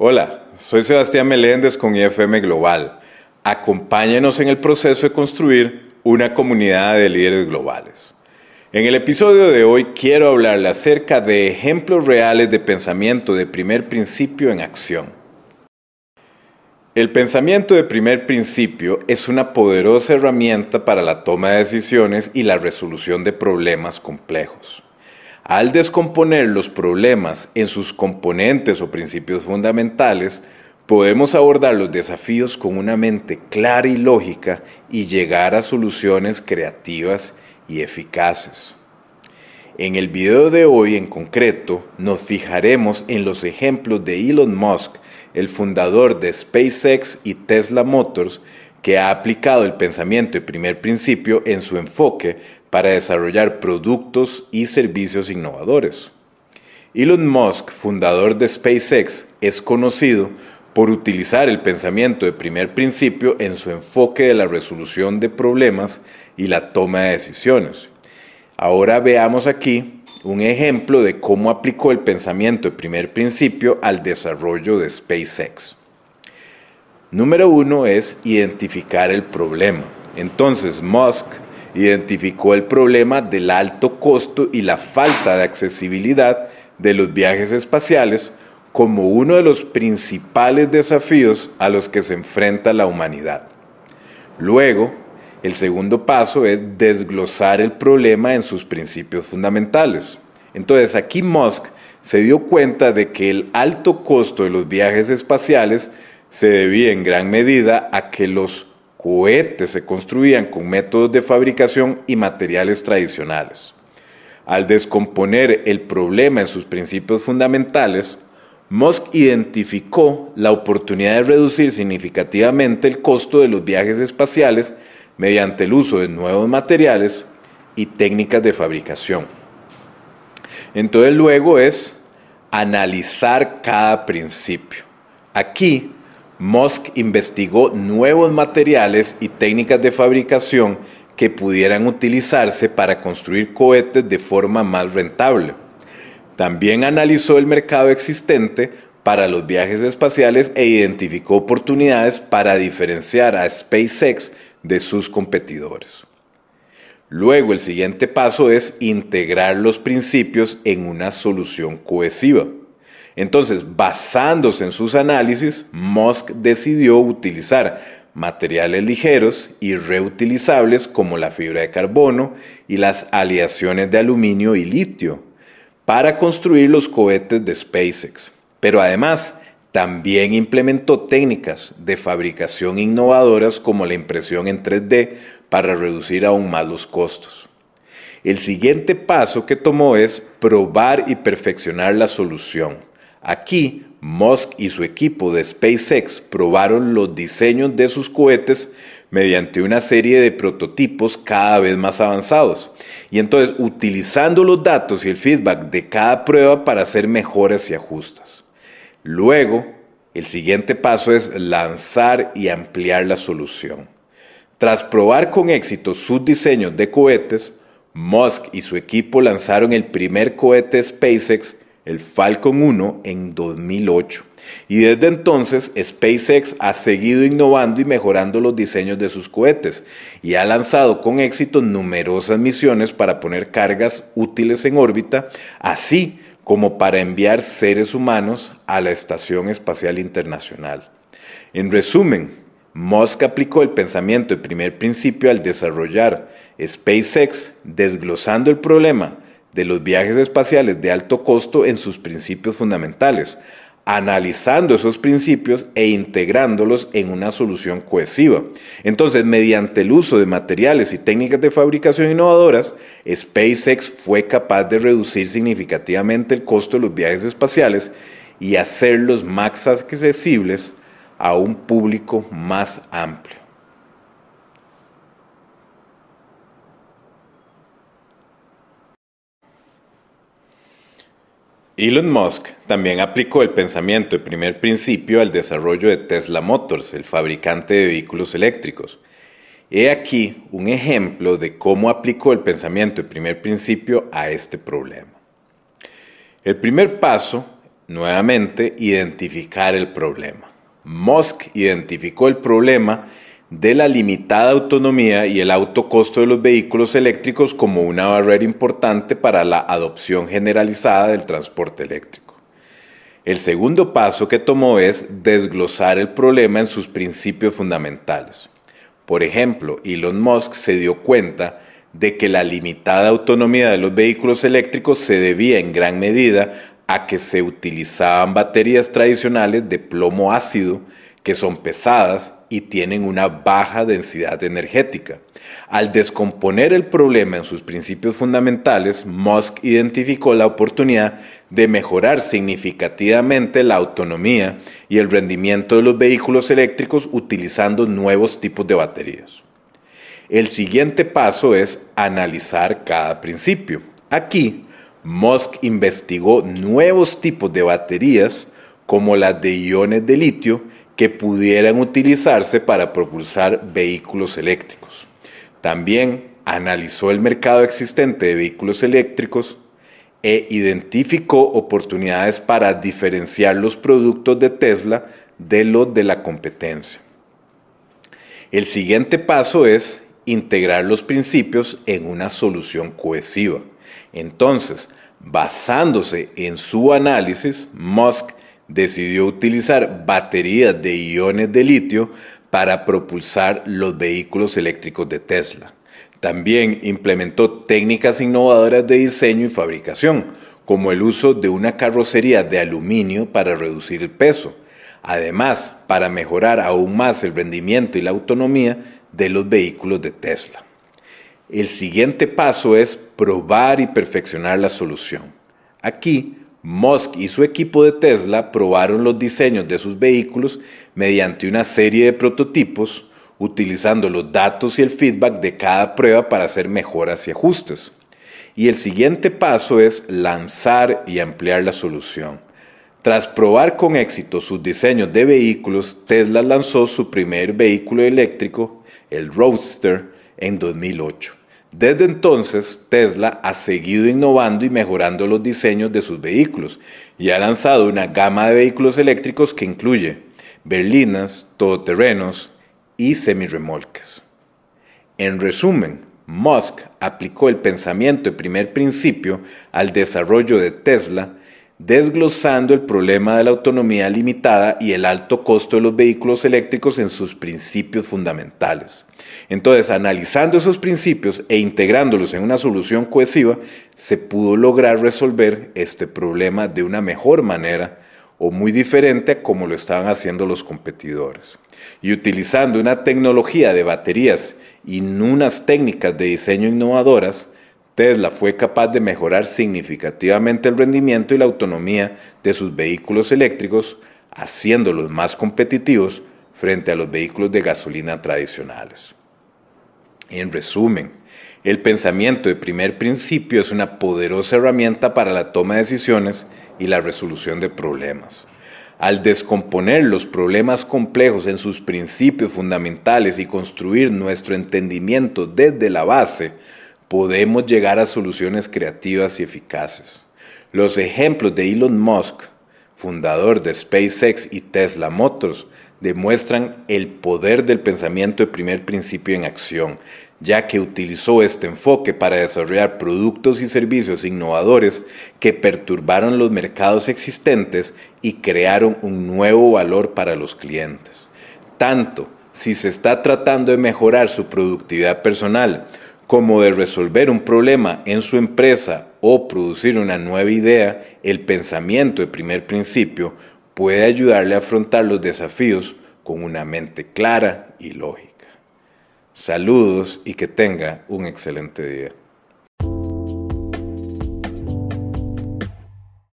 Hola, soy Sebastián Meléndez con IFM Global. Acompáñenos en el proceso de construir una comunidad de líderes globales. En el episodio de hoy quiero hablarle acerca de ejemplos reales de pensamiento de primer principio en acción. El pensamiento de primer principio es una poderosa herramienta para la toma de decisiones y la resolución de problemas complejos. Al descomponer los problemas en sus componentes o principios fundamentales, podemos abordar los desafíos con una mente clara y lógica y llegar a soluciones creativas y eficaces. En el video de hoy en concreto nos fijaremos en los ejemplos de Elon Musk, el fundador de SpaceX y Tesla Motors, que ha aplicado el pensamiento de primer principio en su enfoque para desarrollar productos y servicios innovadores. Elon Musk, fundador de SpaceX, es conocido por utilizar el pensamiento de primer principio en su enfoque de la resolución de problemas y la toma de decisiones. Ahora veamos aquí un ejemplo de cómo aplicó el pensamiento de primer principio al desarrollo de SpaceX. Número uno es identificar el problema. Entonces Musk identificó el problema del alto costo y la falta de accesibilidad de los viajes espaciales como uno de los principales desafíos a los que se enfrenta la humanidad. Luego, el segundo paso es desglosar el problema en sus principios fundamentales. Entonces aquí Musk se dio cuenta de que el alto costo de los viajes espaciales se debía en gran medida a que los cohetes se construían con métodos de fabricación y materiales tradicionales. Al descomponer el problema en sus principios fundamentales, Musk identificó la oportunidad de reducir significativamente el costo de los viajes espaciales mediante el uso de nuevos materiales y técnicas de fabricación. Entonces luego es analizar cada principio. Aquí Musk investigó nuevos materiales y técnicas de fabricación que pudieran utilizarse para construir cohetes de forma más rentable. También analizó el mercado existente para los viajes espaciales e identificó oportunidades para diferenciar a SpaceX de sus competidores. Luego el siguiente paso es integrar los principios en una solución cohesiva. Entonces, basándose en sus análisis, Musk decidió utilizar materiales ligeros y reutilizables como la fibra de carbono y las aleaciones de aluminio y litio para construir los cohetes de SpaceX. Pero además, también implementó técnicas de fabricación innovadoras como la impresión en 3D para reducir aún más los costos. El siguiente paso que tomó es probar y perfeccionar la solución. Aquí, Musk y su equipo de SpaceX probaron los diseños de sus cohetes mediante una serie de prototipos cada vez más avanzados. Y entonces, utilizando los datos y el feedback de cada prueba para hacer mejoras y ajustes. Luego, el siguiente paso es lanzar y ampliar la solución. Tras probar con éxito sus diseños de cohetes, Musk y su equipo lanzaron el primer cohete SpaceX el Falcon 1 en 2008. Y desde entonces SpaceX ha seguido innovando y mejorando los diseños de sus cohetes y ha lanzado con éxito numerosas misiones para poner cargas útiles en órbita, así como para enviar seres humanos a la Estación Espacial Internacional. En resumen, Musk aplicó el pensamiento de primer principio al desarrollar SpaceX, desglosando el problema de los viajes espaciales de alto costo en sus principios fundamentales, analizando esos principios e integrándolos en una solución cohesiva. Entonces, mediante el uso de materiales y técnicas de fabricación innovadoras, SpaceX fue capaz de reducir significativamente el costo de los viajes espaciales y hacerlos más accesibles a un público más amplio. Elon Musk también aplicó el pensamiento de primer principio al desarrollo de Tesla Motors, el fabricante de vehículos eléctricos. He aquí un ejemplo de cómo aplicó el pensamiento de primer principio a este problema. El primer paso nuevamente, identificar el problema. Musk identificó el problema de la limitada autonomía y el alto costo de los vehículos eléctricos como una barrera importante para la adopción generalizada del transporte eléctrico. El segundo paso que tomó es desglosar el problema en sus principios fundamentales. Por ejemplo, Elon Musk se dio cuenta de que la limitada autonomía de los vehículos eléctricos se debía en gran medida a que se utilizaban baterías tradicionales de plomo ácido que son pesadas y tienen una baja densidad energética. Al descomponer el problema en sus principios fundamentales, Musk identificó la oportunidad de mejorar significativamente la autonomía y el rendimiento de los vehículos eléctricos utilizando nuevos tipos de baterías. El siguiente paso es analizar cada principio. Aquí, Musk investigó nuevos tipos de baterías como las de iones de litio que pudieran utilizarse para propulsar vehículos eléctricos. También analizó el mercado existente de vehículos eléctricos e identificó oportunidades para diferenciar los productos de Tesla de los de la competencia. El siguiente paso es integrar los principios en una solución cohesiva. Entonces, basándose en su análisis, Musk decidió utilizar baterías de iones de litio para propulsar los vehículos eléctricos de Tesla. También implementó técnicas innovadoras de diseño y fabricación, como el uso de una carrocería de aluminio para reducir el peso. Además, para mejorar aún más el rendimiento y la autonomía de los vehículos de Tesla. El siguiente paso es probar y perfeccionar la solución. Aquí Musk y su equipo de Tesla probaron los diseños de sus vehículos mediante una serie de prototipos, utilizando los datos y el feedback de cada prueba para hacer mejoras y ajustes. Y el siguiente paso es lanzar y ampliar la solución. Tras probar con éxito sus diseños de vehículos, Tesla lanzó su primer vehículo eléctrico, el Roadster, en 2008. Desde entonces, Tesla ha seguido innovando y mejorando los diseños de sus vehículos y ha lanzado una gama de vehículos eléctricos que incluye berlinas, todoterrenos y semirremolques. En resumen, Musk aplicó el pensamiento de primer principio al desarrollo de Tesla, desglosando el problema de la autonomía limitada y el alto costo de los vehículos eléctricos en sus principios fundamentales. Entonces, analizando esos principios e integrándolos en una solución cohesiva, se pudo lograr resolver este problema de una mejor manera o muy diferente a como lo estaban haciendo los competidores. Y utilizando una tecnología de baterías y unas técnicas de diseño innovadoras, Tesla fue capaz de mejorar significativamente el rendimiento y la autonomía de sus vehículos eléctricos, haciéndolos más competitivos frente a los vehículos de gasolina tradicionales. En resumen, el pensamiento de primer principio es una poderosa herramienta para la toma de decisiones y la resolución de problemas. Al descomponer los problemas complejos en sus principios fundamentales y construir nuestro entendimiento desde la base, podemos llegar a soluciones creativas y eficaces. Los ejemplos de Elon Musk, fundador de SpaceX y Tesla Motors, demuestran el poder del pensamiento de primer principio en acción, ya que utilizó este enfoque para desarrollar productos y servicios innovadores que perturbaron los mercados existentes y crearon un nuevo valor para los clientes. Tanto si se está tratando de mejorar su productividad personal, como de resolver un problema en su empresa o producir una nueva idea, el pensamiento de primer principio puede ayudarle a afrontar los desafíos con una mente clara y lógica. Saludos y que tenga un excelente día.